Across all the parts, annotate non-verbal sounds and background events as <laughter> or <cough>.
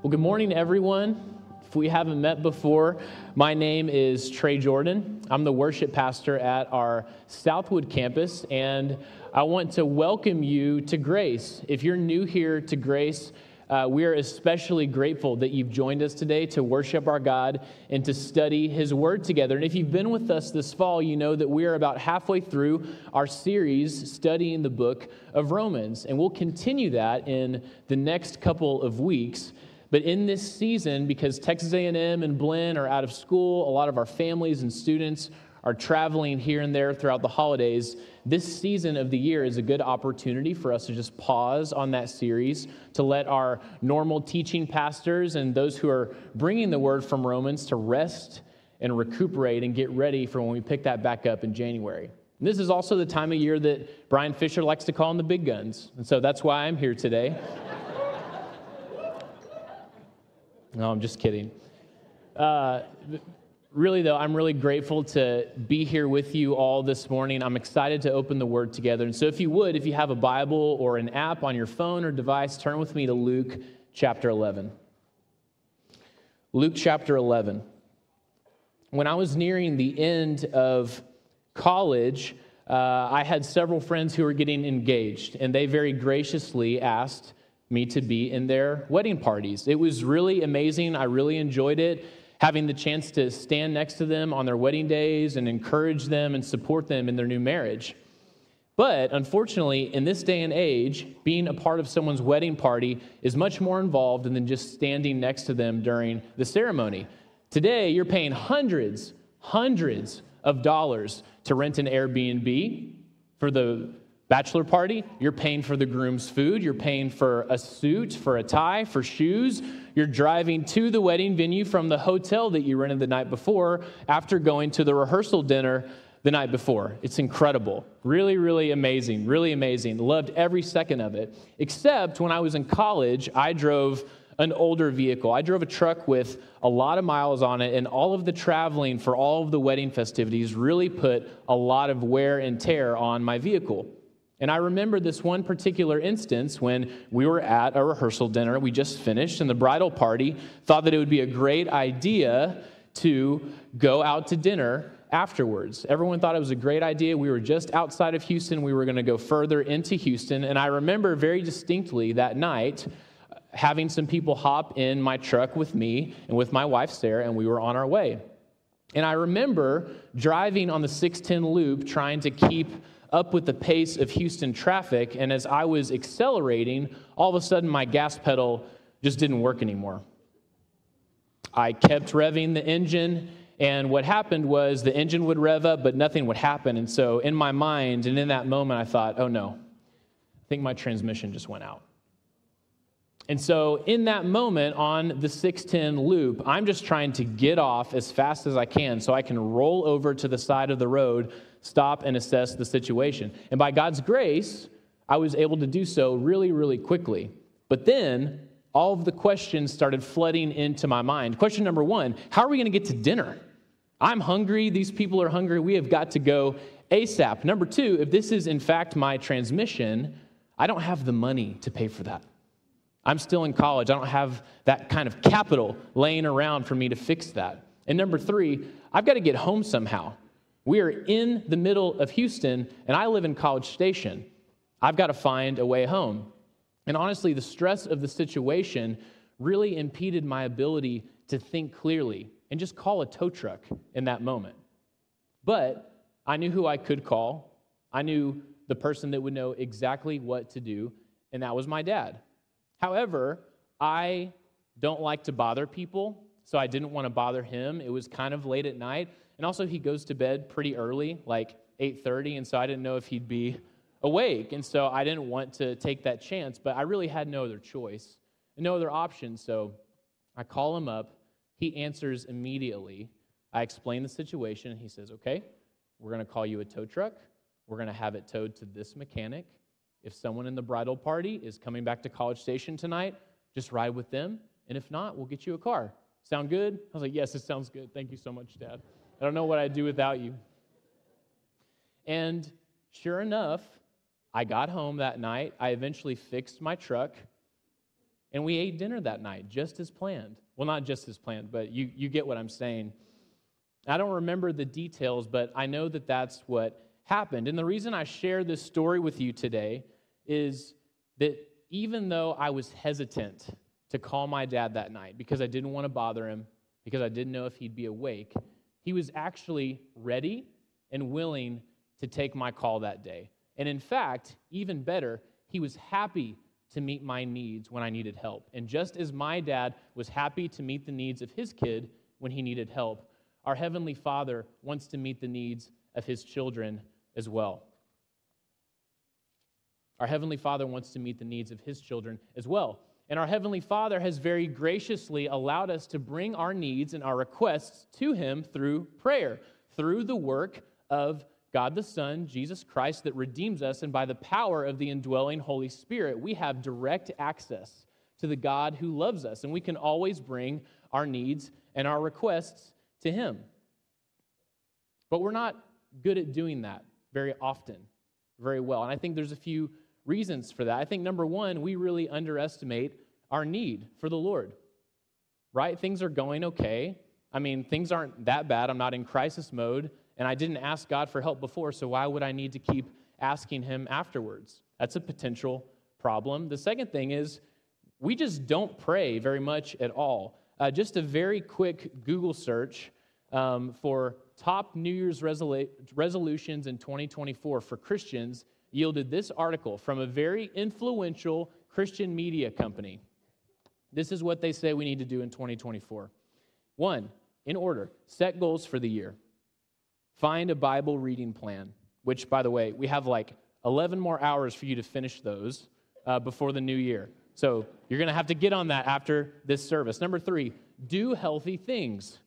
Well, good morning, everyone. If we haven't met before, my name is Trey Jordan. I'm the worship pastor at our Southwood campus, and I want to welcome you to Grace. If you're new here to Grace, uh, we are especially grateful that you've joined us today to worship our God and to study His Word together. And if you've been with us this fall, you know that we are about halfway through our series studying the book of Romans. And we'll continue that in the next couple of weeks. But in this season, because Texas A&M and Blinn are out of school, a lot of our families and students are traveling here and there throughout the holidays, this season of the year is a good opportunity for us to just pause on that series, to let our normal teaching pastors and those who are bringing the word from Romans to rest and recuperate and get ready for when we pick that back up in January. And this is also the time of year that Brian Fisher likes to call in the big guns. And so that's why I'm here today. No, I'm just kidding. Uh, really, though, I'm really grateful to be here with you all this morning. I'm excited to open the Word together. And so, if you would, if you have a Bible or an app on your phone or device, turn with me to Luke chapter 11. Luke chapter 11. When I was nearing the end of college, uh, I had several friends who were getting engaged, and they very graciously asked me to be in their wedding parties. It was really amazing. I really enjoyed it having the chance to stand next to them on their wedding days and encourage them and support them in their new marriage. But unfortunately, in this day and age, being a part of someone's wedding party is much more involved than just standing next to them during the ceremony. Today, you're paying hundreds, hundreds of dollars to rent an Airbnb for the bachelor party. You're paying for the groom's food. You're paying for a suit, for a tie, for shoes. You're driving to the wedding venue from the hotel that you rented the night before after going to the rehearsal dinner the night before. It's incredible. Really, really amazing. Really amazing. Loved every second of it. Except when I was in college, I drove an older vehicle. I drove a truck with a lot of miles on it, and all of the traveling for all of the wedding festivities really put a lot of wear and tear on my vehicle. And I remember this one particular instance when we were at a rehearsal dinner we just finished, and the bridal party thought that it would be a great idea to go out to dinner afterwards. Everyone thought it was a great idea. We were just outside of Houston. We were going to go further into Houston. And I remember very distinctly that night having some people hop in my truck with me and with my wife, Sarah, and we were on our way. And I remember driving on the 610 loop trying to keep up with the pace of Houston traffic. And as I was accelerating, all of a sudden my gas pedal just didn't work anymore. I kept revving the engine, and what happened was the engine would rev up, but nothing would happen. And so, in my mind and in that moment, I thought, oh no, I think my transmission just went out. And so, in that moment on the 610 loop, I'm just trying to get off as fast as I can so I can roll over to the side of the road stop and assess the situation. And by God's grace, I was able to do so really, really quickly. But then all of the questions started flooding into my mind. Question number one How are we going to get to dinner? I'm hungry. These people are hungry. We have got to go ASAP. Number two, if this is in fact my transmission, I don't have the money to pay for that. I'm still in college. I don't have that kind of capital laying around for me to fix that. And number three, I've got to get home somehow. We are in the middle of Houston, and I live in College Station. I've got to find a way home. And honestly, the stress of the situation really impeded my ability to think clearly and just call a tow truck in that moment. But I knew who I could call. I knew the person that would know exactly what to do, and that was my dad. However, I don't like to bother people, so I didn't want to bother him. It was kind of late at night. And also he goes to bed pretty early, like 8:30, and so I didn't know if he'd be awake. And so I didn't want to take that chance, but I really had no other choice, no other option. So I call him up. He answers immediately. I explain the situation, and he says, Okay, we're going to call you a tow truck. We're going to have it towed to this mechanic. If someone in the bridal party is coming back to College Station tonight, just ride with them. And if not, we'll get you a car. Sound good? I was like, Yes, it sounds good. Thank you so much, Dad. I don't know what I'd do without you. And sure enough, I got home that night. I eventually fixed my truck. And we ate dinner that night, just as planned. Well, not just as planned, but you, you get what I'm saying. I don't remember the details, but I know that that's what happened. And the reason I share this story with you today is that even though I was hesitant to call my dad that night because I didn't want to bother him, because I didn't know if he'd be awake, he was actually ready and willing to take my call that day. And in fact, even better, he was happy to meet my needs when I needed help. And just as my dad was happy to meet the needs of his kid when he needed help, our Heavenly Father wants to meet the needs of his children as well. Our Heavenly Father wants to meet the needs of his children as well. And our Heavenly Father has very graciously allowed us to bring our needs and our requests to Him through prayer, through the work of God the Son, Jesus Christ, that redeems us, and by the power of the indwelling Holy Spirit, we have direct access to the God who loves us, and we can always bring our needs and our requests to Him. But we're not good at doing that very often, very well. And I think there's a few reasons for that. I think number one, we really underestimate our need for the Lord, right? Things are going okay. I mean, things aren't that bad. I'm not in crisis mode, and I didn't ask God for help before, so why would I need to keep asking Him afterwards? That's a potential problem. The second thing is we just don't pray very much at all. Uh, just a very quick Google search um, for top New Year's resolu- resolutions in 2024 for Christians yielded this article from a very influential Christian media company. This is what they say we need to do in 2024. One, in order, set goals for the year. Find a Bible reading plan, which, by the way, we have like 11 more hours for you to finish those uh, before the new year. So you're going to have to get on that after this service. Number three, do healthy things.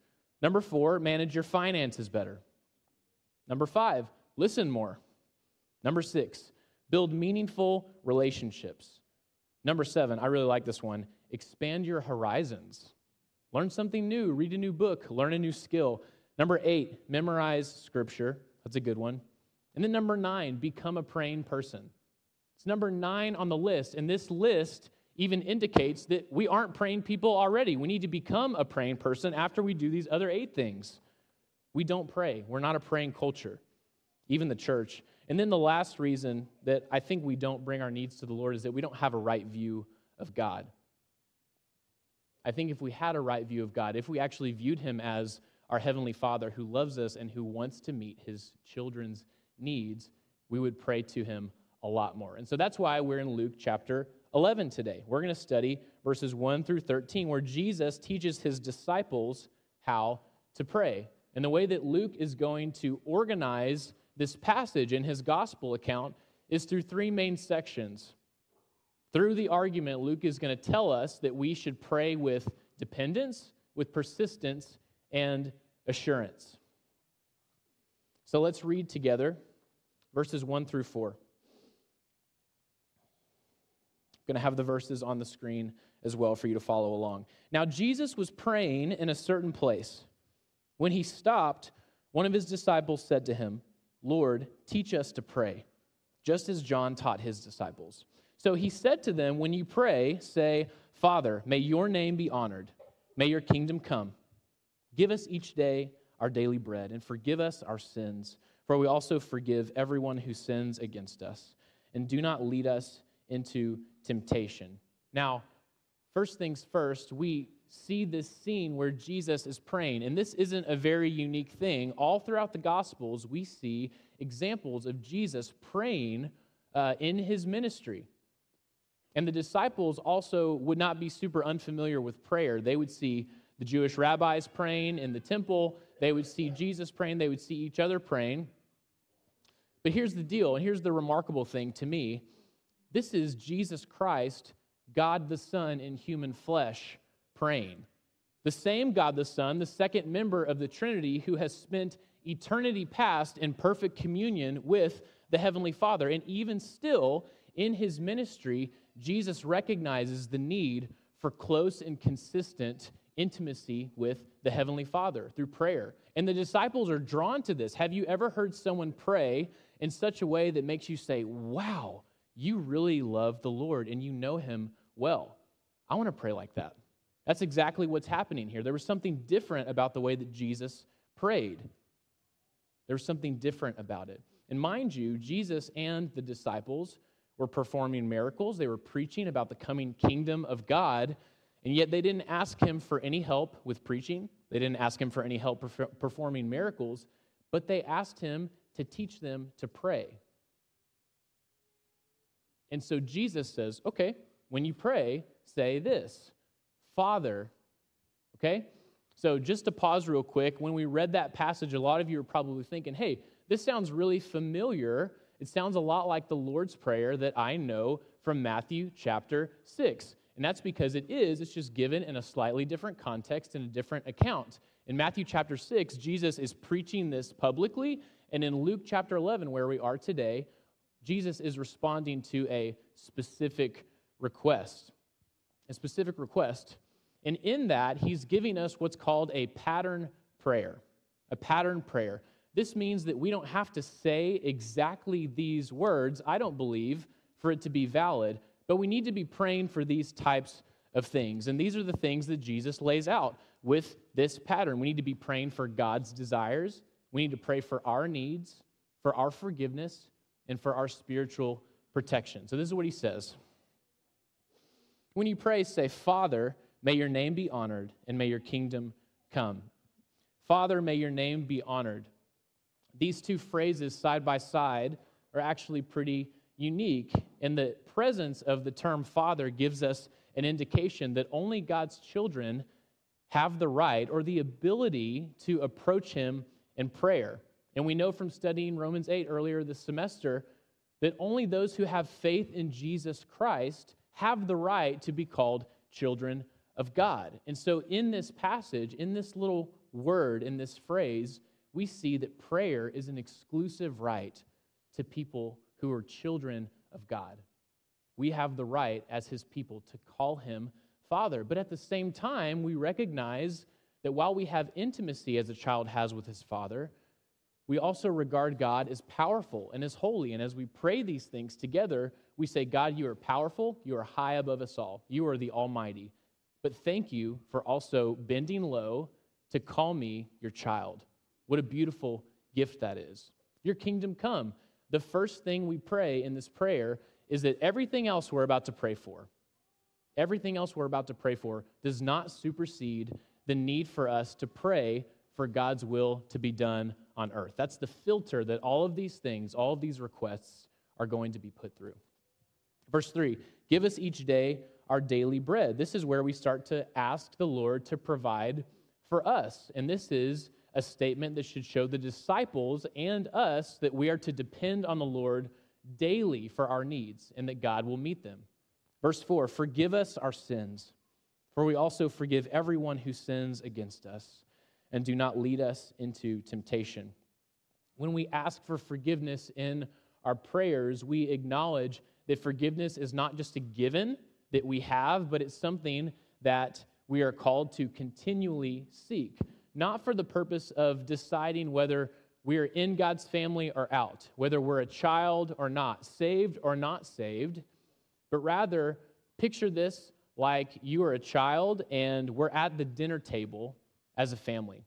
Number four, manage your finances better. Number five, listen more. Number six, build meaningful relationships. Number seven, I really like this one expand your horizons. Learn something new, read a new book, learn a new skill. Number eight, memorize scripture. That's a good one. And then number nine, become a praying person. It's number nine on the list. And this list even indicates that we aren't praying people already. We need to become a praying person after we do these other eight things. We don't pray, we're not a praying culture, even the church. And then the last reason that I think we don't bring our needs to the Lord is that we don't have a right view of God. I think if we had a right view of God, if we actually viewed Him as our Heavenly Father who loves us and who wants to meet His children's needs, we would pray to Him a lot more. And so that's why we're in Luke chapter 11 today. We're going to study verses 1 through 13, where Jesus teaches His disciples how to pray. And the way that Luke is going to organize this passage in his gospel account is through three main sections. Through the argument, Luke is going to tell us that we should pray with dependence, with persistence, and assurance. So let's read together verses 1 through 4. I'm going to have the verses on the screen as well for you to follow along. Now, Jesus was praying in a certain place. When he stopped, one of his disciples said to him, Lord, teach us to pray, just as John taught his disciples. So he said to them, When you pray, say, Father, may your name be honored, may your kingdom come. Give us each day our daily bread, and forgive us our sins, for we also forgive everyone who sins against us. And do not lead us into temptation. Now, first things first, we see this scene where Jesus is praying. And this isn't a very unique thing. All throughout the Gospels, we see examples of Jesus praying uh, in his ministry. And the disciples also would not be super unfamiliar with prayer. They would see the Jewish rabbis praying in the temple, they would see Jesus praying, they would see each other praying. But here's the deal, and here's the remarkable thing to me this is Jesus Christ, God the Son in human flesh, praying. The same God the Son, the second member of the Trinity, who has spent eternity past in perfect communion with the Heavenly Father. And even still, in his ministry, Jesus recognizes the need for close and consistent intimacy with the Heavenly Father through prayer. And the disciples are drawn to this. Have you ever heard someone pray in such a way that makes you say, Wow, you really love the Lord and you know him well? I want to pray like that. That's exactly what's happening here. There was something different about the way that Jesus prayed. There was something different about it. And mind you, Jesus and the disciples were performing miracles, they were preaching about the coming kingdom of God, and yet they didn't ask him for any help with preaching. They didn't ask him for any help performing miracles, but they asked him to teach them to pray. And so Jesus says, okay, when you pray, say this Father, okay? So just to pause real quick, when we read that passage, a lot of you are probably thinking, hey, this sounds really familiar. It sounds a lot like the Lord's Prayer that I know from Matthew chapter 6. And that's because it is, it's just given in a slightly different context and a different account. In Matthew chapter 6, Jesus is preaching this publicly. And in Luke chapter 11, where we are today, Jesus is responding to a specific request. A specific request. And in that, he's giving us what's called a pattern prayer. A pattern prayer. This means that we don't have to say exactly these words, I don't believe, for it to be valid, but we need to be praying for these types of things. And these are the things that Jesus lays out with this pattern. We need to be praying for God's desires, we need to pray for our needs, for our forgiveness, and for our spiritual protection. So, this is what he says. When you pray, say, Father, may your name be honored, and may your kingdom come. Father, may your name be honored. These two phrases side by side are actually pretty unique, and the presence of the term Father gives us an indication that only God's children have the right or the ability to approach Him in prayer. And we know from studying Romans 8 earlier this semester that only those who have faith in Jesus Christ have the right to be called children of God. And so, in this passage, in this little word, in this phrase, we see that prayer is an exclusive right to people who are children of God. We have the right, as his people, to call him Father. But at the same time, we recognize that while we have intimacy as a child has with his Father, we also regard God as powerful and as holy. And as we pray these things together, we say, God, you are powerful, you are high above us all, you are the Almighty. But thank you for also bending low to call me your child. What a beautiful gift that is. Your kingdom come. The first thing we pray in this prayer is that everything else we're about to pray for, everything else we're about to pray for, does not supersede the need for us to pray for God's will to be done on earth. That's the filter that all of these things, all of these requests are going to be put through. Verse 3 Give us each day our daily bread. This is where we start to ask the Lord to provide for us. And this is a statement that should show the disciples and us that we are to depend on the Lord daily for our needs and that God will meet them. Verse 4 Forgive us our sins, for we also forgive everyone who sins against us and do not lead us into temptation. When we ask for forgiveness in our prayers, we acknowledge that forgiveness is not just a given that we have, but it's something that we are called to continually seek, not for the purpose of deciding whether we are in God's family or out, whether we're a child or not, saved or not saved, but rather picture this like you are a child and we're at the dinner table as a family.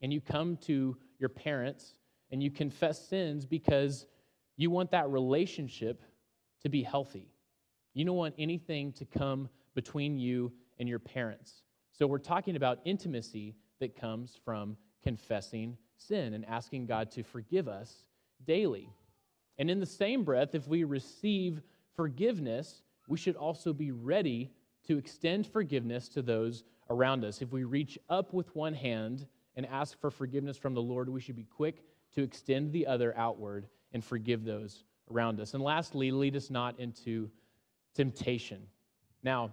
And you come to your parents and you confess sins because you want that relationship to be healthy. You don't want anything to come between you and your parents. So we're talking about intimacy that comes from confessing sin and asking God to forgive us daily. And in the same breath, if we receive forgiveness, we should also be ready to extend forgiveness to those around us. If we reach up with one hand and ask for forgiveness from the Lord, we should be quick to extend the other outward and forgive those around us. And lastly, lead us not into temptation. Now,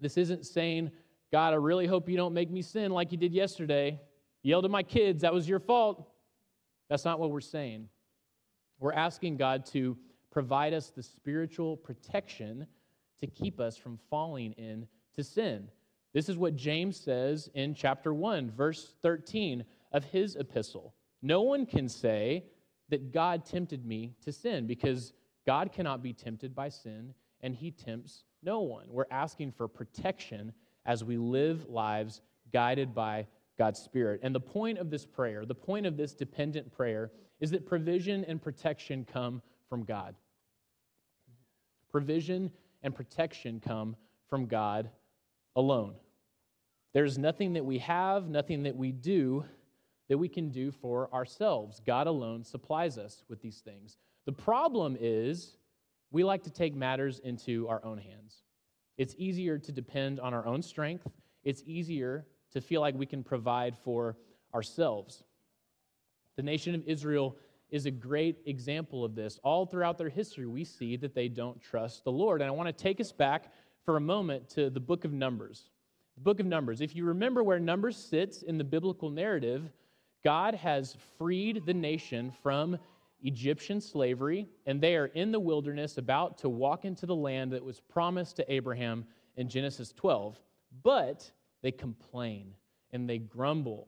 this isn't saying, God, I really hope you don't make me sin like you did yesterday. You yelled at my kids, that was your fault. That's not what we're saying. We're asking God to provide us the spiritual protection to keep us from falling into sin. This is what James says in chapter 1, verse 13 of his epistle. No one can say that God tempted me to sin because God cannot be tempted by sin, and he tempts No one. We're asking for protection as we live lives guided by God's Spirit. And the point of this prayer, the point of this dependent prayer, is that provision and protection come from God. Provision and protection come from God alone. There's nothing that we have, nothing that we do that we can do for ourselves. God alone supplies us with these things. The problem is we like to take matters into our own hands. It's easier to depend on our own strength, it's easier to feel like we can provide for ourselves. The nation of Israel is a great example of this. All throughout their history, we see that they don't trust the Lord. And I want to take us back for a moment to the book of Numbers. The book of Numbers. If you remember where Numbers sits in the biblical narrative, God has freed the nation from Egyptian slavery, and they are in the wilderness about to walk into the land that was promised to Abraham in Genesis 12. But they complain and they grumble.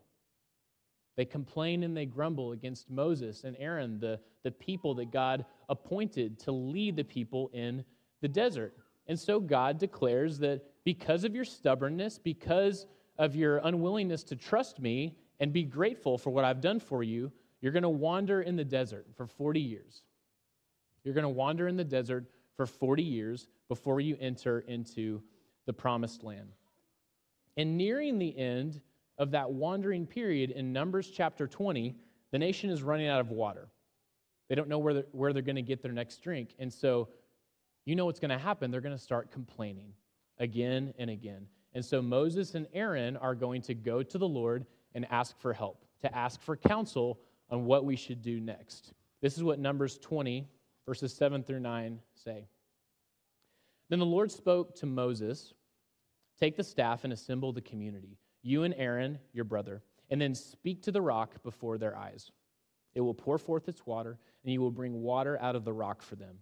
They complain and they grumble against Moses and Aaron, the, the people that God appointed to lead the people in the desert. And so God declares that because of your stubbornness, because of your unwillingness to trust me and be grateful for what I've done for you, you're going to wander in the desert for 40 years. You're going to wander in the desert for 40 years before you enter into the promised land. And nearing the end of that wandering period in Numbers chapter 20, the nation is running out of water. They don't know where they're, where they're going to get their next drink. And so, you know what's going to happen. They're going to start complaining again and again. And so, Moses and Aaron are going to go to the Lord and ask for help, to ask for counsel on what we should do next. This is what Numbers 20, verses 7 through 9 say. Then the Lord spoke to Moses Take the staff and assemble the community, you and Aaron, your brother, and then speak to the rock before their eyes. It will pour forth its water, and you will bring water out of the rock for them.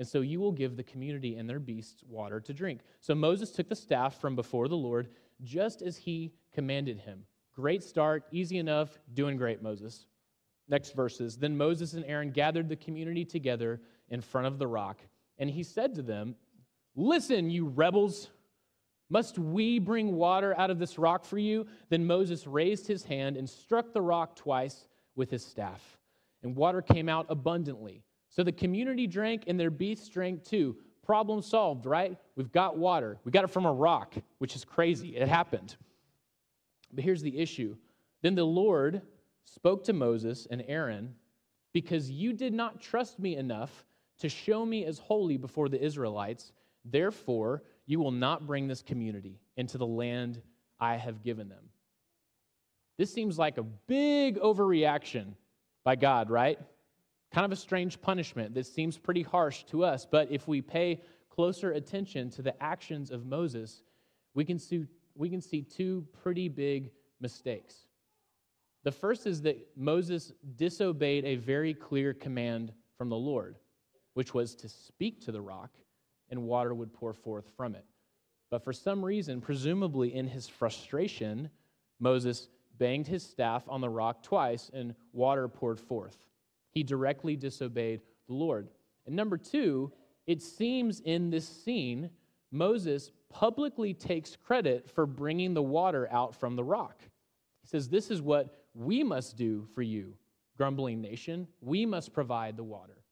And so you will give the community and their beasts water to drink. So Moses took the staff from before the Lord, just as he commanded him. Great start, easy enough, doing great, Moses. Next verses. Then Moses and Aaron gathered the community together in front of the rock, and he said to them, Listen, you rebels. Must we bring water out of this rock for you? Then Moses raised his hand and struck the rock twice with his staff, and water came out abundantly. So the community drank, and their beasts drank too. Problem solved, right? We've got water. We got it from a rock, which is crazy. It happened. But here's the issue. Then the Lord spoke to Moses and Aaron, Because you did not trust me enough to show me as holy before the Israelites, therefore you will not bring this community into the land I have given them. This seems like a big overreaction by God, right? Kind of a strange punishment that seems pretty harsh to us, but if we pay closer attention to the actions of Moses, we can see, we can see two pretty big mistakes. The first is that Moses disobeyed a very clear command from the Lord, which was to speak to the rock and water would pour forth from it. But for some reason, presumably in his frustration, Moses banged his staff on the rock twice and water poured forth. He directly disobeyed the Lord. And number two, it seems in this scene, Moses publicly takes credit for bringing the water out from the rock. He says, This is what we must do for you, grumbling nation. We must provide the water.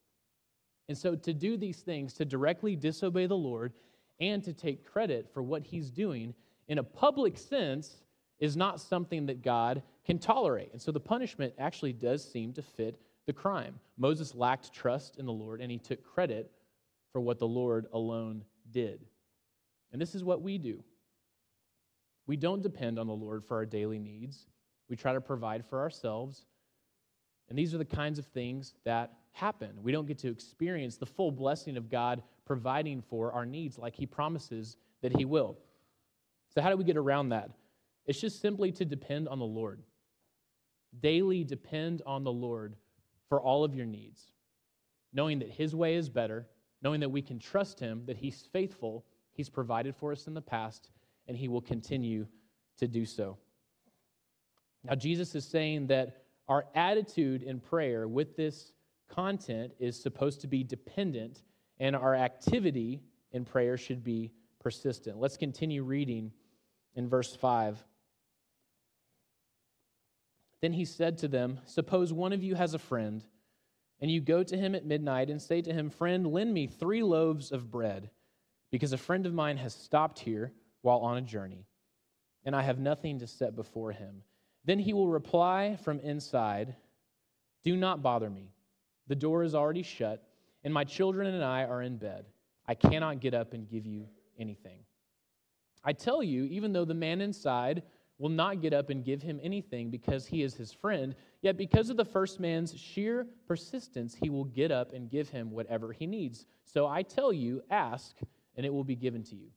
And so, to do these things, to directly disobey the Lord and to take credit for what he's doing in a public sense is not something that God can tolerate. And so, the punishment actually does seem to fit the crime. Moses lacked trust in the Lord and he took credit for what the Lord alone did. And this is what we do. We don't depend on the Lord for our daily needs. We try to provide for ourselves. And these are the kinds of things that happen. We don't get to experience the full blessing of God providing for our needs like He promises that He will. So, how do we get around that? It's just simply to depend on the Lord. Daily depend on the Lord for all of your needs, knowing that His way is better, knowing that we can trust Him, that He's faithful, He's provided for us in the past, and He will continue to do so. Now, Jesus is saying that our attitude in prayer with this content is supposed to be dependent, and our activity in prayer should be persistent. Let's continue reading in verse 5. Then he said to them, Suppose one of you has a friend, and you go to him at midnight and say to him, Friend, lend me three loaves of bread, because a friend of mine has stopped here while on a journey, and I have nothing to set before him. Then he will reply from inside, Do not bother me. The door is already shut, and my children and I are in bed. I cannot get up and give you anything. I tell you, even though the man inside will not get up and give him anything because he is his friend, yet because of the first man's sheer persistence, he will get up and give him whatever he needs. So I tell you, ask, and it will be given to you.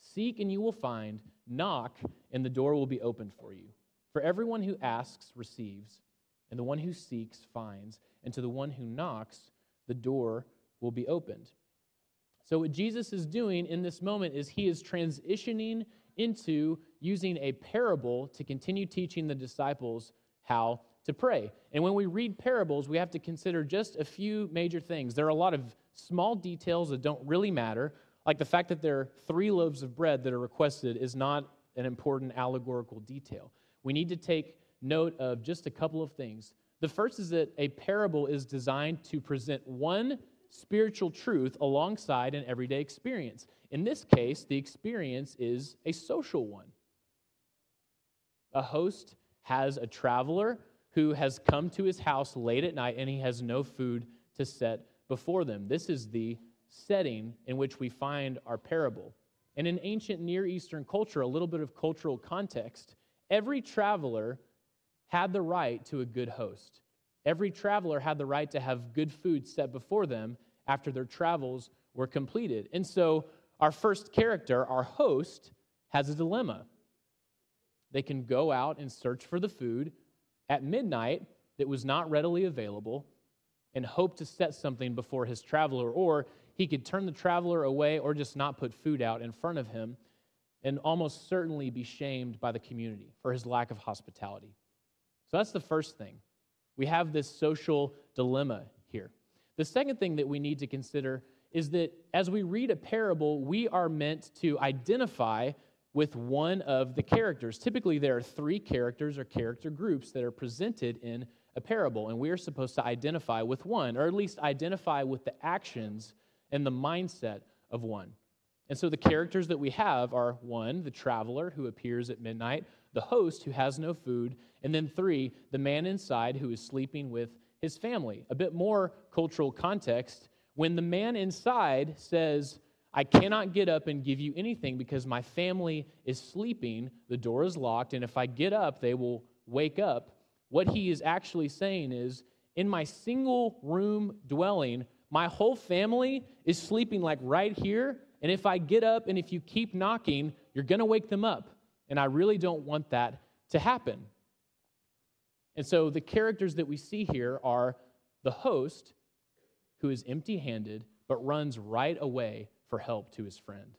Seek, and you will find. Knock, and the door will be opened for you. For everyone who asks receives, and the one who seeks finds, and to the one who knocks, the door will be opened. So, what Jesus is doing in this moment is he is transitioning into using a parable to continue teaching the disciples how to pray. And when we read parables, we have to consider just a few major things. There are a lot of small details that don't really matter, like the fact that there are three loaves of bread that are requested is not an important allegorical detail. We need to take note of just a couple of things. The first is that a parable is designed to present one spiritual truth alongside an everyday experience. In this case, the experience is a social one. A host has a traveler who has come to his house late at night and he has no food to set before them. This is the setting in which we find our parable. And in ancient Near Eastern culture, a little bit of cultural context, every traveler had the right to a good host. Every traveler had the right to have good food set before them after their travels were completed. And so, our first character, our host, has a dilemma. They can go out and search for the food at midnight that was not readily available and hope to set something before his traveler, or he could turn the traveler away or just not put food out in front of him and almost certainly be shamed by the community for his lack of hospitality. So that's the first thing. We have this social dilemma here. The second thing that we need to consider is that as we read a parable, we are meant to identify with one of the characters. Typically, there are three characters or character groups that are presented in a parable, and we are supposed to identify with one, or at least identify with the actions and the mindset of one. And so the characters that we have are one, the traveler who appears at midnight, the host who has no food, and then three, the man inside who is sleeping with his family. A bit more cultural context when the man inside says, I cannot get up and give you anything because my family is sleeping, the door is locked, and if I get up, they will wake up. What he is actually saying is, in my single room dwelling, my whole family is sleeping like right here, and if I get up and if you keep knocking, you're going to wake them up. And I really don't want that to happen. And so the characters that we see here are the host, who is empty handed, but runs right away for help to his friend.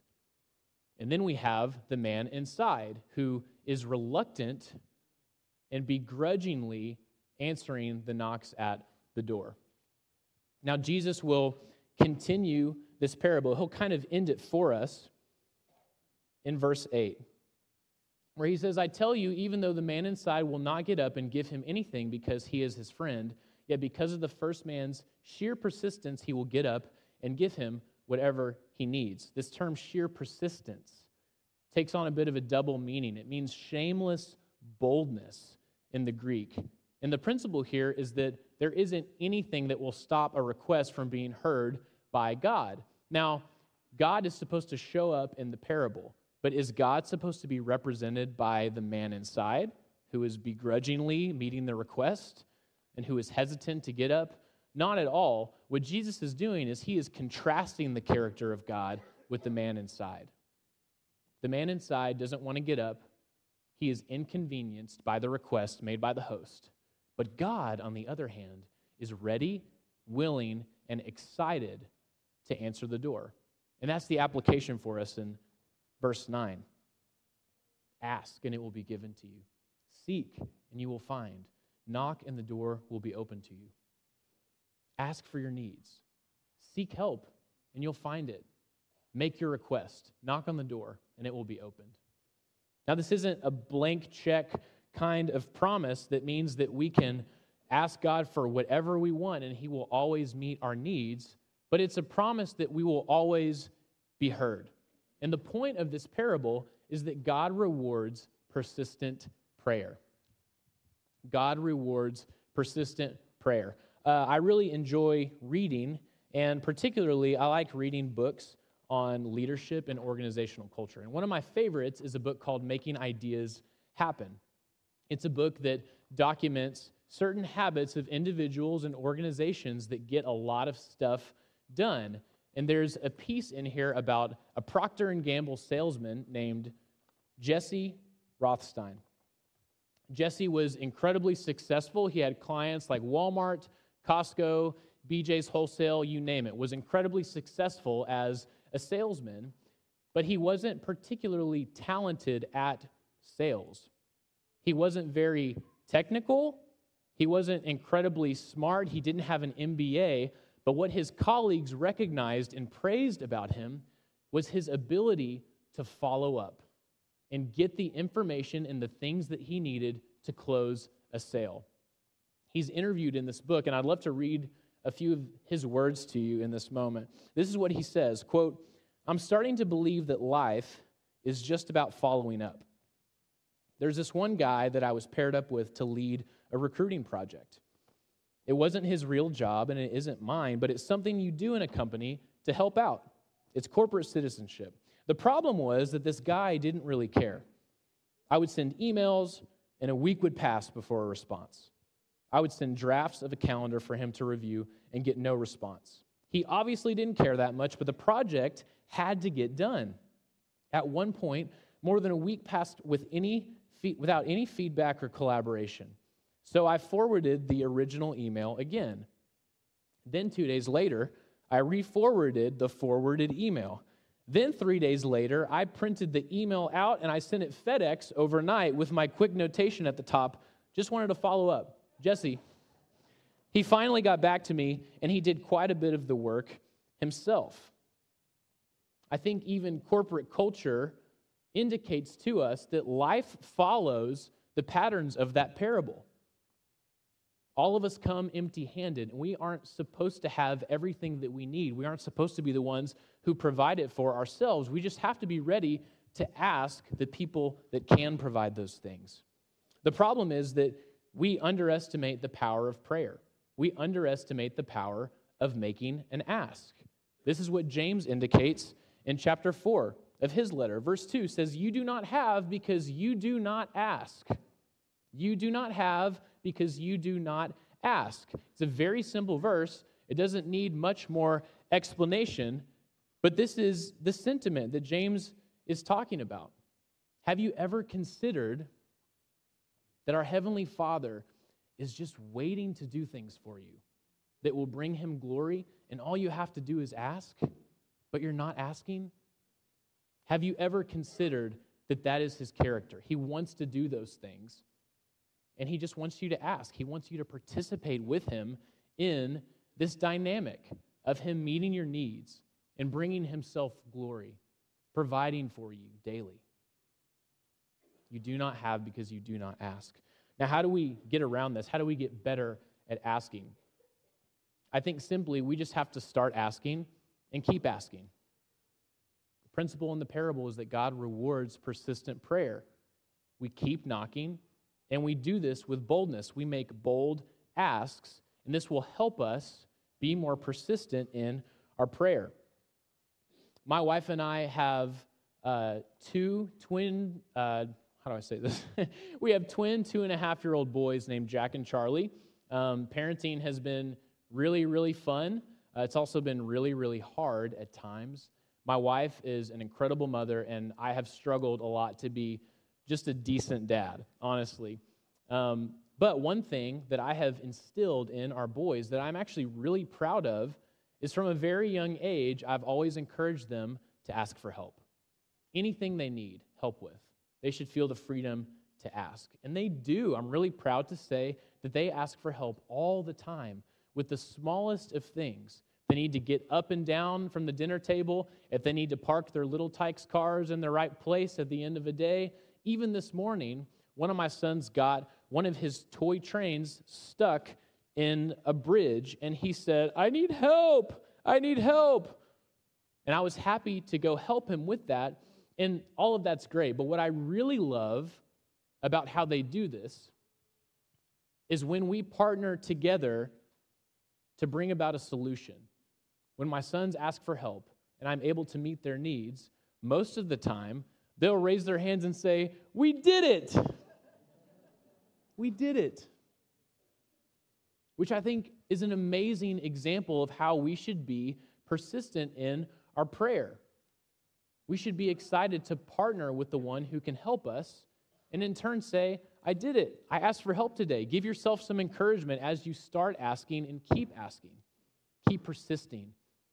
And then we have the man inside, who is reluctant and begrudgingly answering the knocks at the door. Now, Jesus will continue this parable. He'll kind of end it for us in verse 8 where he says, I tell you, even though the man inside will not get up and give him anything because he is his friend, yet because of the first man's sheer persistence, he will get up and give him whatever he needs. This term, sheer persistence, takes on a bit of a double meaning. It means shameless boldness in the Greek. And the principle here is that there isn't anything that will stop a request from being heard by God. Now, God is supposed to show up in the parable. But is God supposed to be represented by the man inside who is begrudgingly meeting the request and who is hesitant to get up? Not at all. What Jesus is doing is he is contrasting the character of God with the man inside. The man inside doesn't want to get up, he is inconvenienced by the request made by the host. But God, on the other hand, is ready, willing, and excited to answer the door. And that's the application for us in Verse 9 Ask, and it will be given to you. Seek, and you will find. Knock, and the door will be open to you. Ask for your needs. Seek help, and you'll find it. make your request, knock on the door, and it will be opened. Now, this isn't a blank check kind of promise that means that we can ask God for whatever we want and He will always meet our needs, but it's a promise that we will always be heard. And the point of this parable is that God rewards persistent prayer. God rewards persistent prayer. Uh, I really enjoy reading, and particularly, I like reading books on leadership and organizational culture. And one of my favorites is a book called Making Ideas Happen. It's a book that documents certain habits of individuals and organizations that get a lot of stuff done. And there's a piece in here about a Procter and Gamble salesman named Jesse Rothstein. Jesse was incredibly successful. He had clients like Walmart, Costco, BJ's Wholesale, you name it. Was incredibly successful as a salesman, but he wasn't particularly talented at sales. He wasn't very technical. He wasn't incredibly smart. He didn't have an MBA. But what his colleagues recognized and praised about him was his ability to follow up and get the information and the things that he needed to close a sale. He's interviewed in this book, and I'd love to read a few of his words to you in this moment. This is what he says, quote, "I'm starting to believe that life is just about following up. There's this one guy that I was paired up with to lead a recruiting project. It wasn't his real job and it isn't mine, but it's something you do in a company to help out. It's corporate citizenship. The problem was that this guy didn't really care. I would send emails, and a week would pass before a response. I would send drafts of a calendar for him to review and get no response. He obviously didn't care that much, but the project had to get done. At one point, more than a week passed with any, without any feedback or collaboration. So I forwarded the original email again. Then, two days later, I re forwarded the forwarded email. Then, three days later, I printed the email out and I sent it FedEx overnight with my quick notation at the top. Just wanted to follow up. Jesse, he finally got back to me and he did quite a bit of the work himself. I think even corporate culture indicates to us that life follows the patterns of that parable. All of us come empty handed, and we aren't supposed to have everything that we need. We aren't supposed to be the ones who provide it for ourselves. We just have to be ready to ask the people that can provide those things. The problem is that we underestimate the power of prayer. We underestimate the power of making an ask. This is what James indicates in chapter 4 of his letter. Verse 2 says, You do not have because you do not ask. You do not have because you do not ask. It's a very simple verse. It doesn't need much more explanation, but this is the sentiment that James is talking about. Have you ever considered that our Heavenly Father is just waiting to do things for you that will bring Him glory, and all you have to do is ask, but you're not asking? Have you ever considered that that is His character? He wants to do those things, and He just wants you to ask. He wants you to participate with Him in this dynamic of Him meeting your needs and bringing Himself glory, providing for you daily. You do not have because you do not ask. Now, how do we get around this? How do we get better at asking? I think simply we just have to start asking and keep asking. The principle in the parable is that God rewards persistent prayer. We keep knocking, and we do this with boldness. We make bold asks, and this will help us be more persistent in our prayer. My wife and I have uh, two twin uh, how do I say this? <laughs> we have twin two and a half year old boys named Jack and Charlie. Um, parenting has been really, really fun. Uh, it's also been really, really hard at times. My wife is an incredible mother, and I have struggled a lot to be just a decent dad, honestly. Um, but one thing that I have instilled in our boys that I'm actually really proud of is from a very young age, I've always encouraged them to ask for help. Anything they need help with. They should feel the freedom to ask. And they do. I'm really proud to say that they ask for help all the time with the smallest of things they need to get up and down from the dinner table, if they need to park their Little Tikes cars in the right place at the end of a day. Even this morning, one of my sons got one of his toy trains stuck in a bridge, and he said, I need help. I need help. And I was happy to go help him with that. And all of that's great. But what I really love about how they do this is when we partner together to bring about a solution. When my sons ask for help and I'm able to meet their needs, most of the time they'll raise their hands and say, We did it! We did it. Which I think is an amazing example of how we should be persistent in our prayer. We should be excited to partner with the one who can help us and in turn say, I did it. I asked for help today. Give yourself some encouragement as you start asking and keep asking. Keep persisting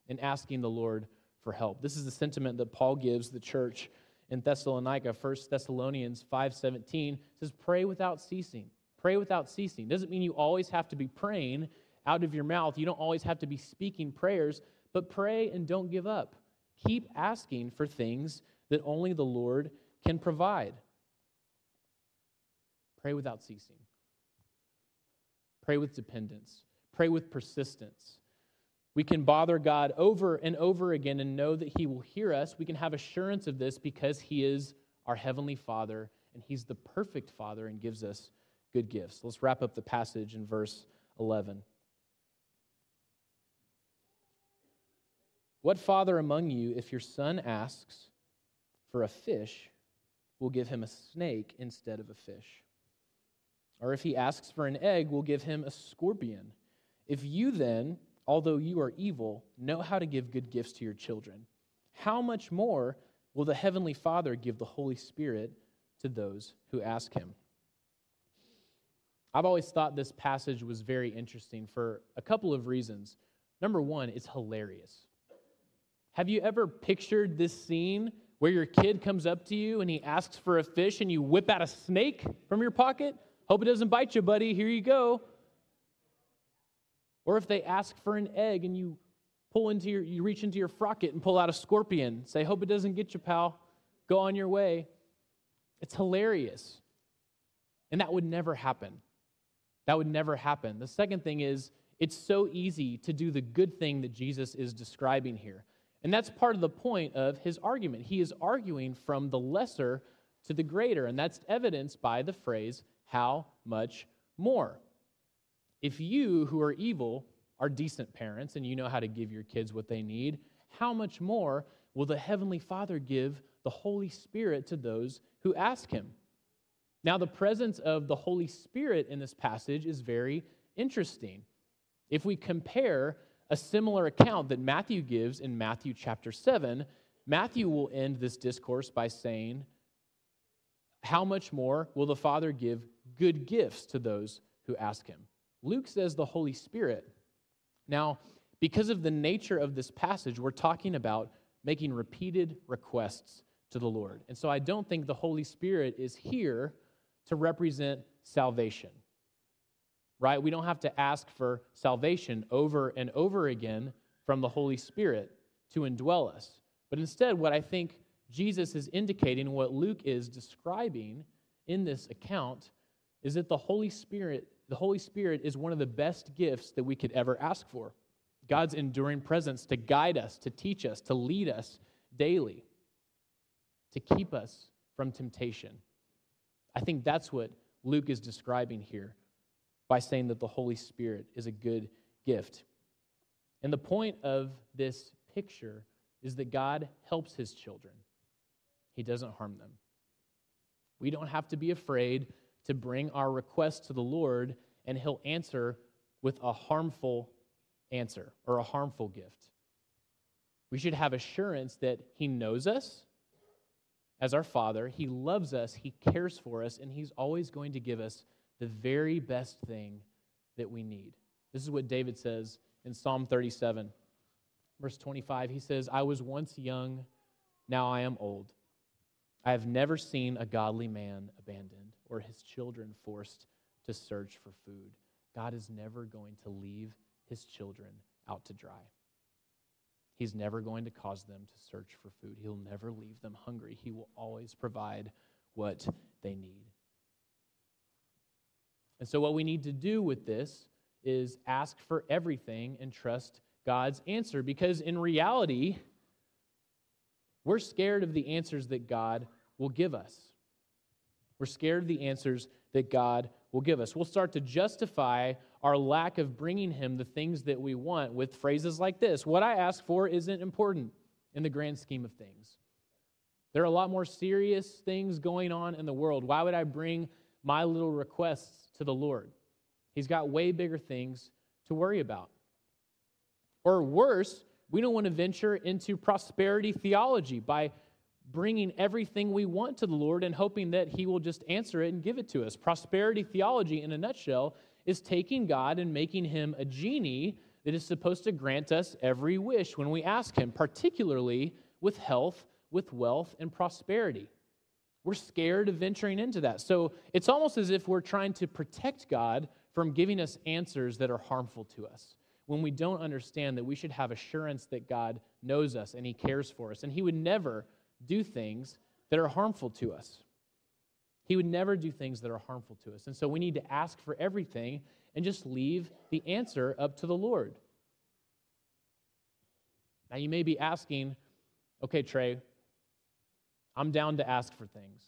in asking the Lord for help. This is the sentiment that Paul gives the church in Thessalonica, 1 Thessalonians 5:17 says pray without ceasing. Pray without ceasing. Doesn't mean you always have to be praying out of your mouth. You don't always have to be speaking prayers, but pray and don't give up. Keep asking for things that only the Lord can provide. Pray without ceasing. Pray with dependence. Pray with persistence. We can bother God over and over again and know that He will hear us. We can have assurance of this because He is our Heavenly Father and He's the perfect Father and gives us good gifts. Let's wrap up the passage in verse 11. What father among you, if your son asks for a fish, will give him a snake instead of a fish? Or if he asks for an egg, we'll give him a scorpion. If you then, although you are evil, know how to give good gifts to your children, how much more will the Heavenly Father give the Holy Spirit to those who ask him? I've always thought this passage was very interesting for a couple of reasons. Number one, it's hilarious. Have you ever pictured this scene where your kid comes up to you and he asks for a fish and you whip out a snake from your pocket? Hope it doesn't bite you, buddy. Here you go. Or if they ask for an egg and you pull into your, you reach into your frocket and pull out a scorpion, say, Hope it doesn't get you, pal. Go on your way. It's hilarious. And that would never happen. That would never happen. The second thing is, it's so easy to do the good thing that Jesus is describing here. And that's part of the point of his argument. He is arguing from the lesser to the greater, and that's evidenced by the phrase, how much more? If you who are evil are decent parents and you know how to give your kids what they need, how much more will the Heavenly Father give the Holy Spirit to those who ask Him? Now, the presence of the Holy Spirit in this passage is very interesting. If we compare a similar account that Matthew gives in Matthew chapter 7, Matthew will end this discourse by saying, How much more will the Father give good gifts to those who ask him. Luke says the Holy Spirit. Now, because of the nature of this passage, we're talking about making repeated requests to the Lord. And so I don't think the Holy Spirit is here to represent salvation. Right? We don't have to ask for salvation over and over again from the Holy Spirit to indwell us. But instead, what I think Jesus is indicating, what Luke is describing in this account, is that the Holy Spirit, the Holy Spirit is one of the best gifts that we could ever ask for. God's enduring presence to guide us, to teach us, to lead us daily, to keep us from temptation. I think that's what Luke is describing here by saying that the Holy Spirit is a good gift. And the point of this picture is that God helps his children, he doesn't harm them. We don't have to be afraid to bring our request to the Lord, and He'll answer with a harmful answer or a harmful gift. We should have assurance that He knows us as our Father, He loves us, He cares for us, and He's always going to give us the very best thing that we need. This is what David says in Psalm 37, verse 25. He says, I was once young, now I am old. I have never seen a godly man abandoned or his children forced to search for food. God is never going to leave his children out to dry. He's never going to cause them to search for food. He'll never leave them hungry. He will always provide what they need. And so, what we need to do with this is ask for everything and trust God's answer because in reality, we're scared of the answers that God will give us. We're scared of the answers that God will give us. We'll start to justify our lack of bringing Him the things that we want with phrases like this What I ask for isn't important in the grand scheme of things. There are a lot more serious things going on in the world. Why would I bring my little requests to the Lord? He's got way bigger things to worry about. Or worse, we don't want to venture into prosperity theology by bringing everything we want to the Lord and hoping that He will just answer it and give it to us. Prosperity theology, in a nutshell, is taking God and making Him a genie that is supposed to grant us every wish when we ask Him, particularly with health, with wealth, and prosperity. We're scared of venturing into that. So it's almost as if we're trying to protect God from giving us answers that are harmful to us when we don't understand that we should have assurance that God knows us and He cares for us. And He would never do things that are harmful to us. He would never do things that are harmful to us. And so we need to ask for everything and just leave the answer up to the Lord. Now, you may be asking, okay, Trey, I'm down to ask for things.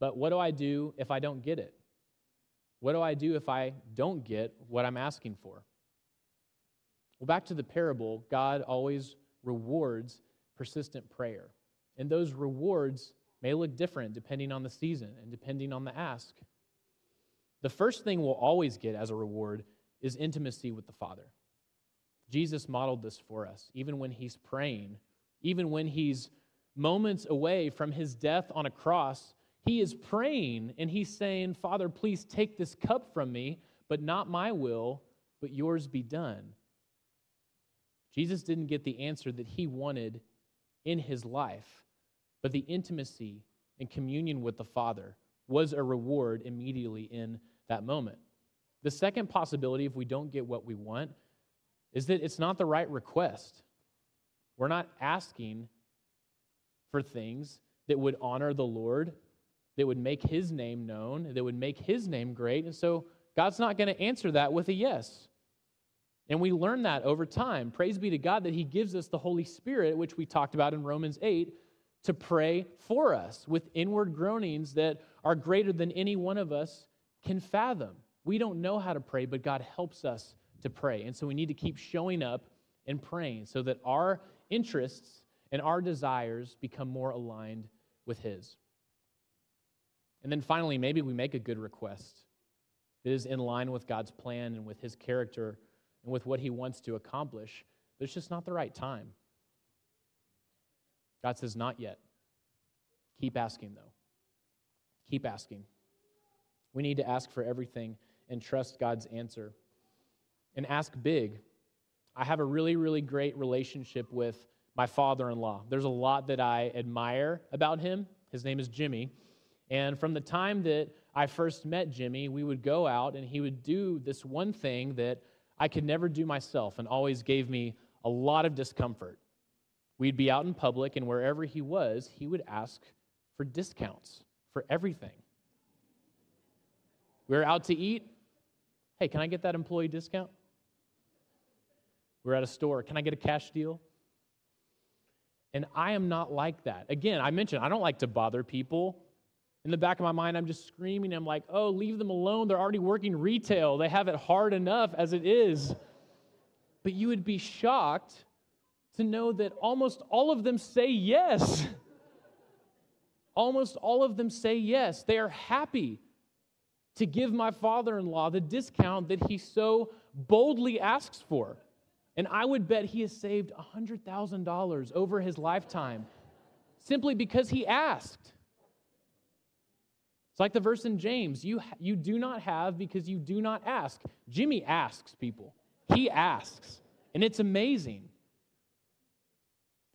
But what do I do if I don't get it? What do I do if I don't get what I'm asking for? Well, back to the parable, God always rewards persistent prayer. And those rewards may look different depending on the season and depending on the ask. The first thing we'll always get as a reward is intimacy with the Father. Jesus modeled this for us, even when he's praying, even when he's moments away from his death on a cross. He is praying and he's saying, Father, please take this cup from me, but not my will, but yours be done. Jesus didn't get the answer that he wanted in his life, but the intimacy and communion with the Father was a reward immediately in that moment. The second possibility, if we don't get what we want, is that it's not the right request. We're not asking for things that would honor the Lord, that would make his name known, that would make his name great. And so God's not going to answer that with a yes. And we learn that over time. Praise be to God that He gives us the Holy Spirit, which we talked about in Romans 8, to pray for us with inward groanings that are greater than any one of us can fathom. We don't know how to pray, but God helps us to pray. And so we need to keep showing up and praying so that our interests and our desires become more aligned with His. And then finally, maybe we make a good request that is in line with God's plan and with His character and with what he wants to accomplish, but it's just not the right time. God says, Not yet. Keep asking, though. Keep asking. We need to ask for everything and trust God's answer. And ask big. I have a really, really great relationship with my father in law. There's a lot that I admire about him. His name is Jimmy. And from the time that I first met Jimmy, we would go out and he would do this one thing that I could never do myself and always gave me a lot of discomfort. We'd be out in public, and wherever he was, he would ask for discounts for everything. We were out to eat. Hey, can I get that employee discount? We're at a store. Can I get a cash deal? And I am not like that. Again, I mentioned I don't like to bother people. In the back of my mind, I'm just screaming. I'm like, oh, leave them alone. They're already working retail. They have it hard enough as it is. But you would be shocked to know that almost all of them say yes. almost all of them say yes. They are happy to give my father in law the discount that he so boldly asks for. And I would bet he has saved $100,000 over his lifetime simply because he asked. It's like the verse in James you, you do not have because you do not ask. Jimmy asks people, he asks, and it's amazing.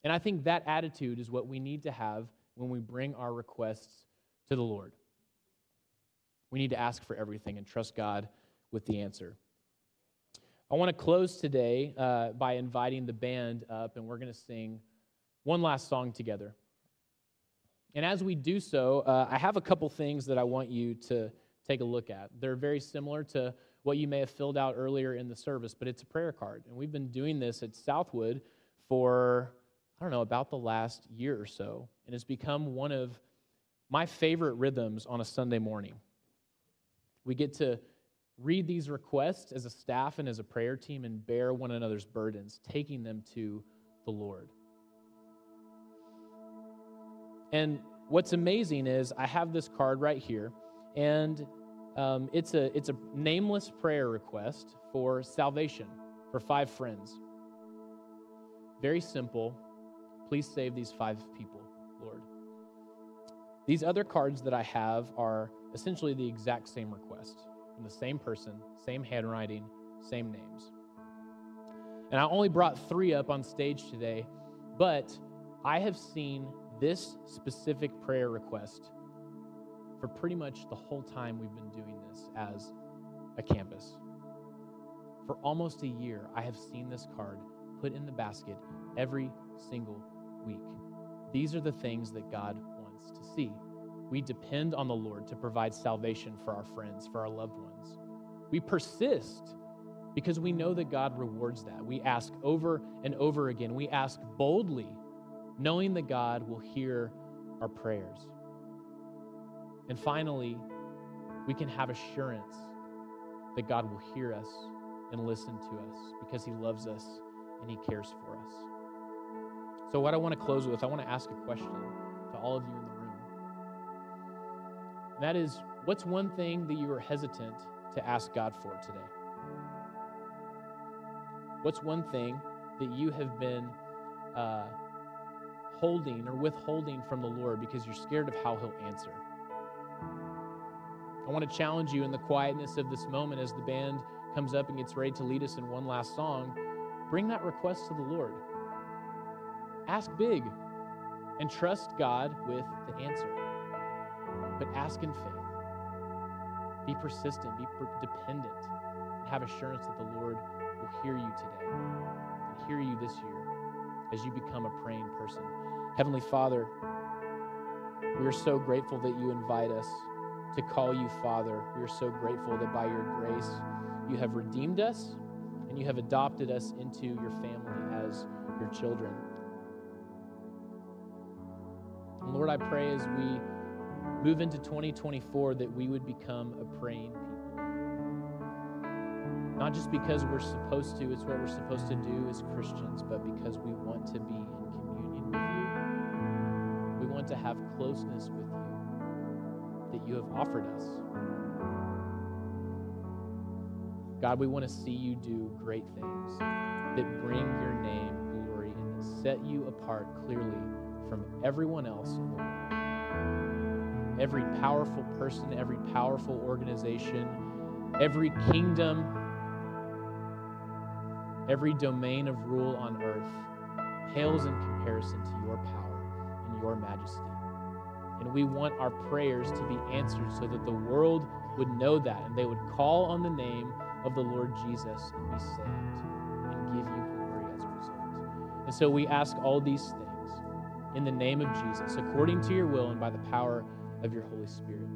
And I think that attitude is what we need to have when we bring our requests to the Lord. We need to ask for everything and trust God with the answer. I want to close today uh, by inviting the band up, and we're going to sing one last song together. And as we do so, uh, I have a couple things that I want you to take a look at. They're very similar to what you may have filled out earlier in the service, but it's a prayer card. And we've been doing this at Southwood for, I don't know, about the last year or so. And it's become one of my favorite rhythms on a Sunday morning. We get to read these requests as a staff and as a prayer team and bear one another's burdens, taking them to the Lord. And what's amazing is I have this card right here, and um, it's, a, it's a nameless prayer request for salvation for five friends. Very simple. Please save these five people, Lord. These other cards that I have are essentially the exact same request from the same person, same handwriting, same names. And I only brought three up on stage today, but I have seen this specific prayer request for pretty much the whole time we've been doing this as a campus. For almost a year, I have seen this card put in the basket every single week. These are the things that God wants to see. We depend on the Lord to provide salvation for our friends, for our loved ones. We persist because we know that God rewards that. We ask over and over again. We ask boldly, knowing that God will hear our prayers. And finally, we can have assurance that God will hear us and listen to us because He loves us and He cares for us. So, what I want to close with, I want to ask a question to all of you in the room. That is, what's one thing that you are hesitant to ask God for today? What's one thing that you have been uh, holding or withholding from the Lord because you're scared of how He'll answer? I want to challenge you in the quietness of this moment as the band comes up and gets ready to lead us in one last song. Bring that request to the Lord. Ask big and trust God with the answer. But ask in faith. Be persistent, be dependent, and have assurance that the Lord will hear you today and hear you this year as you become a praying person. Heavenly Father, we are so grateful that you invite us to call you Father. We are so grateful that by your grace, you have redeemed us and you have adopted us into your family as your children. Lord, I pray as we move into 2024 that we would become a praying people. Not just because we're supposed to, it's what we're supposed to do as Christians, but because we want to be in communion with you. We want to have closeness with you that you have offered us. God, we want to see you do great things that bring your name glory and that set you apart clearly from everyone else in the world. Every powerful person, every powerful organization, every kingdom, every domain of rule on earth pales in comparison to your power and your majesty. And we want our prayers to be answered so that the world would know that and they would call on the name of the Lord Jesus and be saved and give you glory as a result. And so we ask all these things in the name of Jesus, according to your will and by the power of your Holy Spirit.